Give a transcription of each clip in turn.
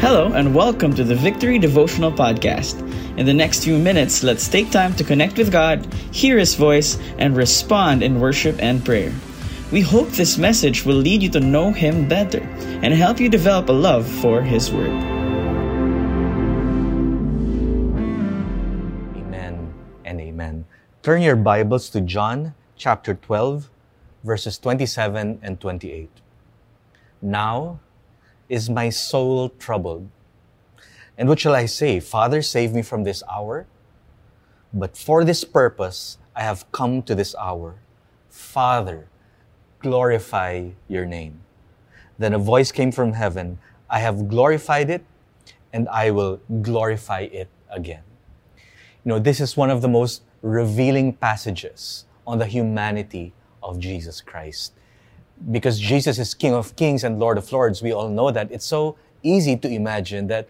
Hello, and welcome to the Victory Devotional Podcast. In the next few minutes, let's take time to connect with God, hear His voice, and respond in worship and prayer. We hope this message will lead you to know Him better and help you develop a love for His Word. Amen and amen. Turn your Bibles to John chapter 12, verses 27 and 28. Now, is my soul troubled? And what shall I say? Father, save me from this hour? But for this purpose I have come to this hour. Father, glorify your name. Then a voice came from heaven I have glorified it, and I will glorify it again. You know, this is one of the most revealing passages on the humanity of Jesus Christ because Jesus is King of Kings and Lord of Lords, we all know that. It's so easy to imagine that,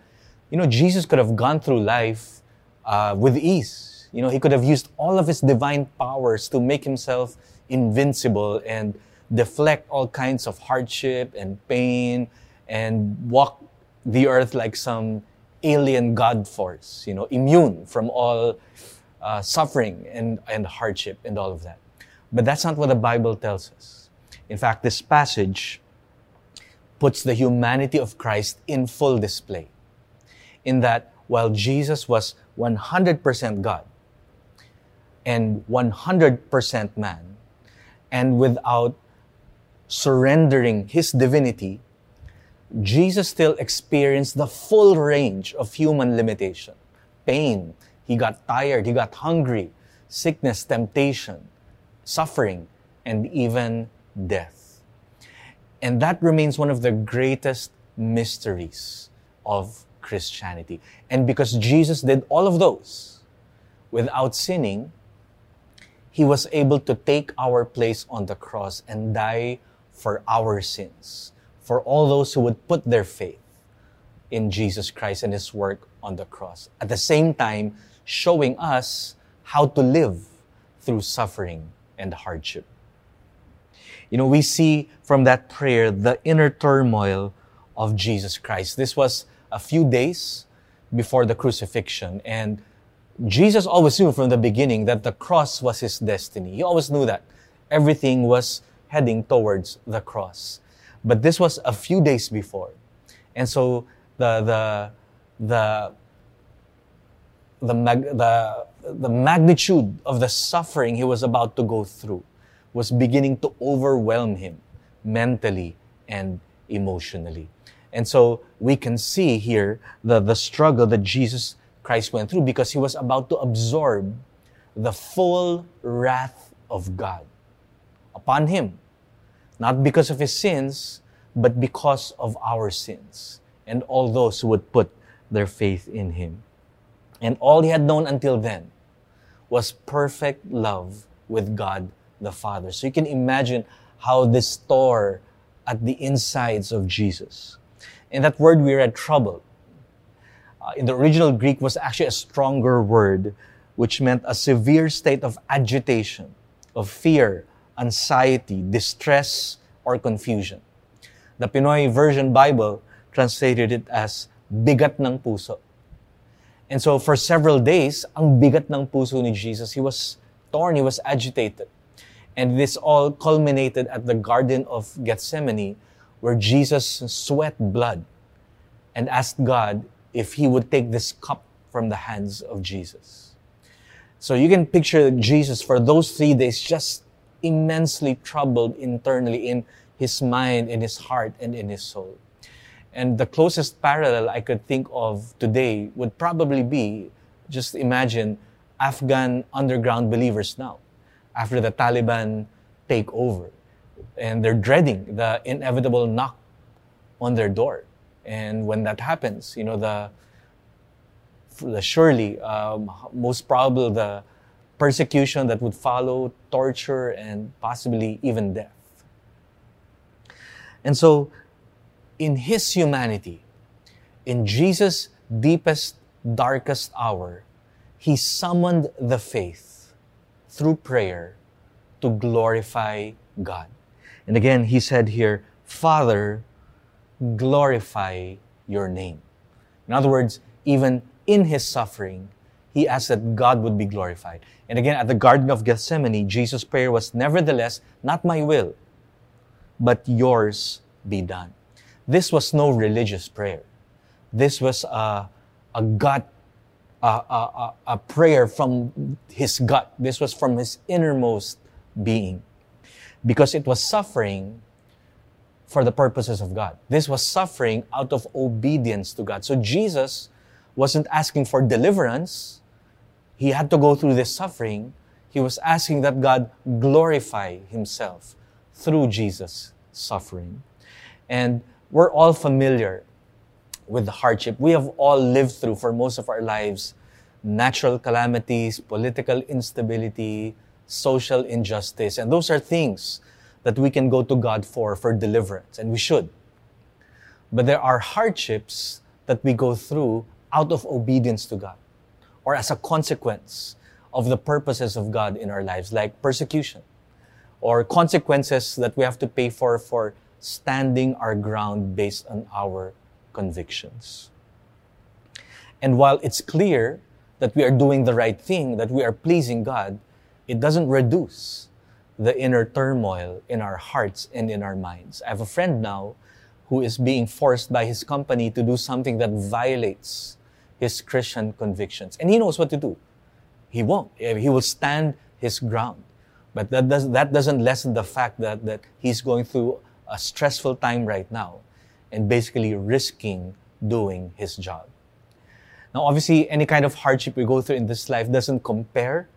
you know, Jesus could have gone through life uh, with ease. You know, he could have used all of his divine powers to make himself invincible and deflect all kinds of hardship and pain and walk the earth like some alien God force, you know, immune from all uh, suffering and, and hardship and all of that. But that's not what the Bible tells us. In fact, this passage puts the humanity of Christ in full display. In that, while Jesus was 100% God and 100% man, and without surrendering his divinity, Jesus still experienced the full range of human limitation pain. He got tired, he got hungry, sickness, temptation, suffering, and even death. And that remains one of the greatest mysteries of Christianity. And because Jesus did all of those without sinning, he was able to take our place on the cross and die for our sins, for all those who would put their faith in Jesus Christ and his work on the cross. At the same time, showing us how to live through suffering and hardship. You know, we see from that prayer the inner turmoil of Jesus Christ. This was a few days before the crucifixion. And Jesus always knew from the beginning that the cross was his destiny. He always knew that everything was heading towards the cross. But this was a few days before. And so the, the, the, the, mag- the, the magnitude of the suffering he was about to go through was beginning to overwhelm him mentally and emotionally. And so we can see here the, the struggle that Jesus Christ went through because he was about to absorb the full wrath of God upon him. Not because of his sins, but because of our sins and all those who would put their faith in him. And all he had known until then was perfect love with God the Father. So you can imagine how this tore at the insides of Jesus. And that word we read, trouble, uh, in the original Greek was actually a stronger word, which meant a severe state of agitation, of fear, anxiety, distress, or confusion. The Pinoy version Bible translated it as bigat ng puso. And so for several days, ang bigat ng puso ni Jesus, he was torn, he was agitated. And this all culminated at the Garden of Gethsemane, where Jesus sweat blood and asked God if he would take this cup from the hands of Jesus. So you can picture Jesus for those three days just immensely troubled internally in his mind, in his heart, and in his soul. And the closest parallel I could think of today would probably be just imagine Afghan underground believers now after the Taliban take over. And they're dreading the inevitable knock on their door. And when that happens, you know, the, the surely, um, most probably the persecution that would follow, torture, and possibly even death. And so, in his humanity, in Jesus' deepest, darkest hour, he summoned the faith through prayer to glorify God. And again, he said here, Father, glorify your name. In other words, even in his suffering, he asked that God would be glorified. And again, at the Garden of Gethsemane, Jesus' prayer was, Nevertheless, not my will, but yours be done. This was no religious prayer. This was a, a gut, a, a, prayer from his gut. This was from his innermost being. Because it was suffering for the purposes of God. This was suffering out of obedience to God. So Jesus wasn't asking for deliverance. He had to go through this suffering. He was asking that God glorify himself through Jesus' suffering. And we're all familiar with the hardship. We have all lived through for most of our lives natural calamities, political instability, social injustice. And those are things that we can go to God for, for deliverance, and we should. But there are hardships that we go through out of obedience to God or as a consequence of the purposes of God in our lives, like persecution or consequences that we have to pay for for standing our ground based on our convictions. And while it's clear that we are doing the right thing, that we are pleasing God, it doesn't reduce the inner turmoil in our hearts and in our minds. I have a friend now who is being forced by his company to do something that violates his Christian convictions. And he knows what to do. He won't. Eh, he will stand his ground. But that, does, that doesn't lessen the fact that, that he's going through a stressful time right now and basically risking doing his job. Now, obviously, any kind of hardship we go through in this life doesn't compare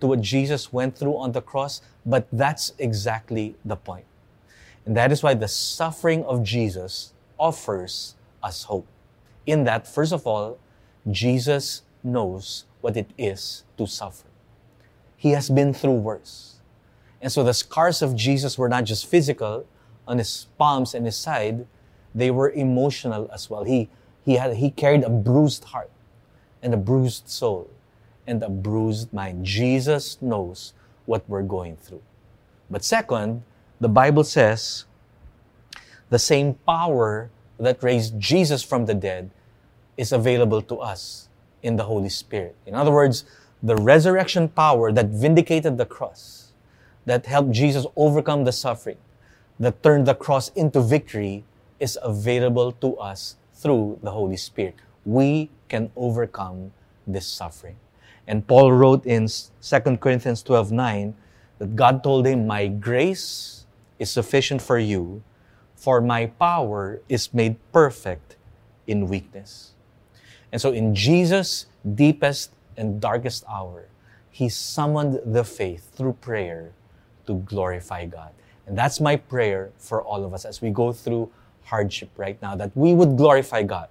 to what Jesus went through on the cross, but that's exactly the point. And that is why the suffering of Jesus offers us hope. In that, first of all, Jesus knows what it is to suffer. He has been through worse. And so the scars of Jesus were not just physical on his palms and his side, they were emotional as well. He, he, had, he carried a bruised heart and a bruised soul and a bruised mind. Jesus knows what we're going through. But second, the Bible says the same power that raised Jesus from the dead is available to us in the Holy Spirit. In other words, the resurrection power that vindicated the cross, that helped Jesus overcome the suffering, that turned the cross into victory, is available to us through the Holy Spirit. We can overcome this suffering. And Paul wrote in 2 Corinthians 12 9 that God told him, My grace is sufficient for you, for my power is made perfect in weakness. And so, in Jesus' deepest and darkest hour, he summoned the faith through prayer to glorify God. And that's my prayer for all of us as we go through hardship right now, that we would glorify God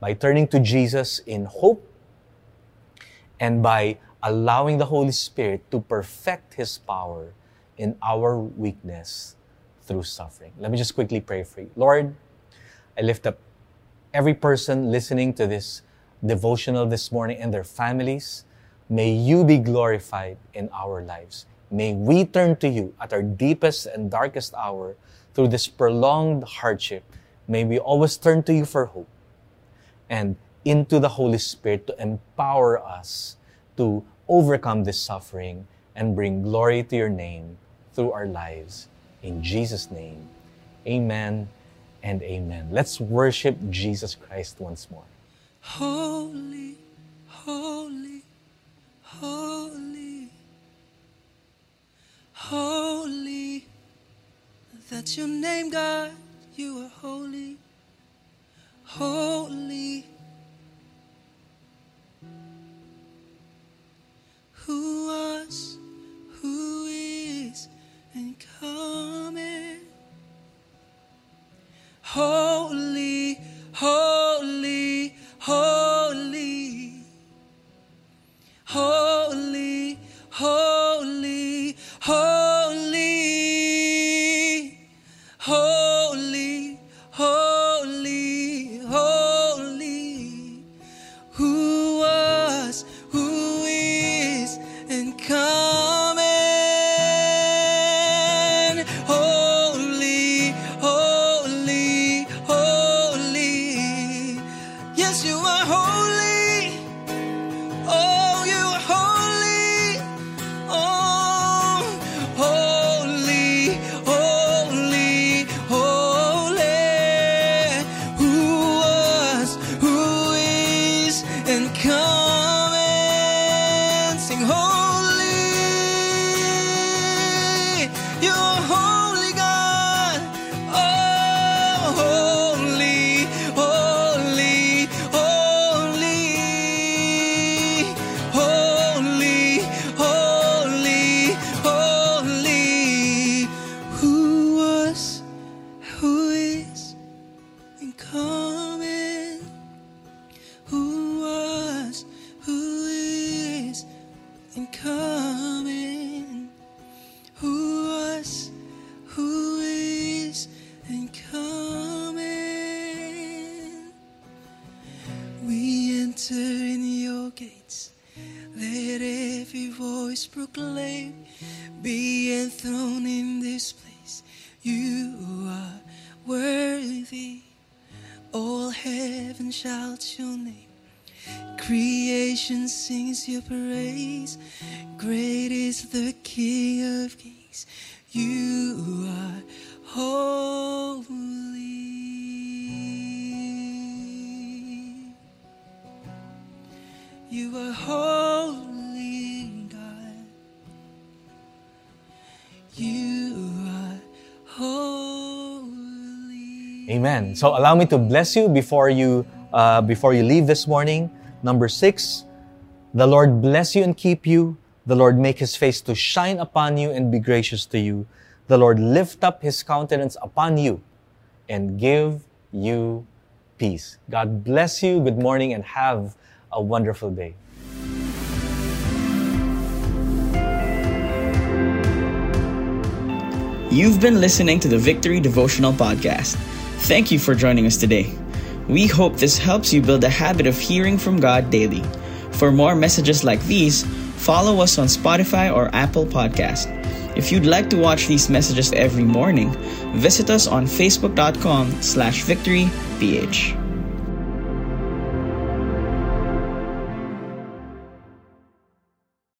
by turning to Jesus in hope and by allowing the Holy Spirit to perfect His power in our weakness through suffering. Let me just quickly pray for you. Lord, I lift up every person listening to this devotional this morning and their families. May you be glorified in our lives. May we turn to you at our deepest and darkest hour through this prolonged hardship. May we always turn to you for hope. And into the Holy Spirit to empower us to overcome this suffering and bring glory to your name through our lives. In Jesus' name, amen and amen. Let's worship Jesus Christ once more. Holy, That's your name, God. You are holy, holy. who was, who is, and coming. Holy, in your gates. Let every voice proclaim, be enthroned in this place. You are worthy. All heaven shouts your name. Creation sings your praise. Great is the King of Kings. Amen. So allow me to bless you before you uh, before you leave this morning. Number six, the Lord bless you and keep you. The Lord make his face to shine upon you and be gracious to you. The Lord lift up his countenance upon you and give you peace. God bless you. Good morning and have a wonderful day. You've been listening to the Victory Devotional Podcast. Thank you for joining us today. We hope this helps you build a habit of hearing from God daily. For more messages like these, follow us on Spotify or Apple Podcast. If you'd like to watch these messages every morning, visit us on facebook.com slash victoryph.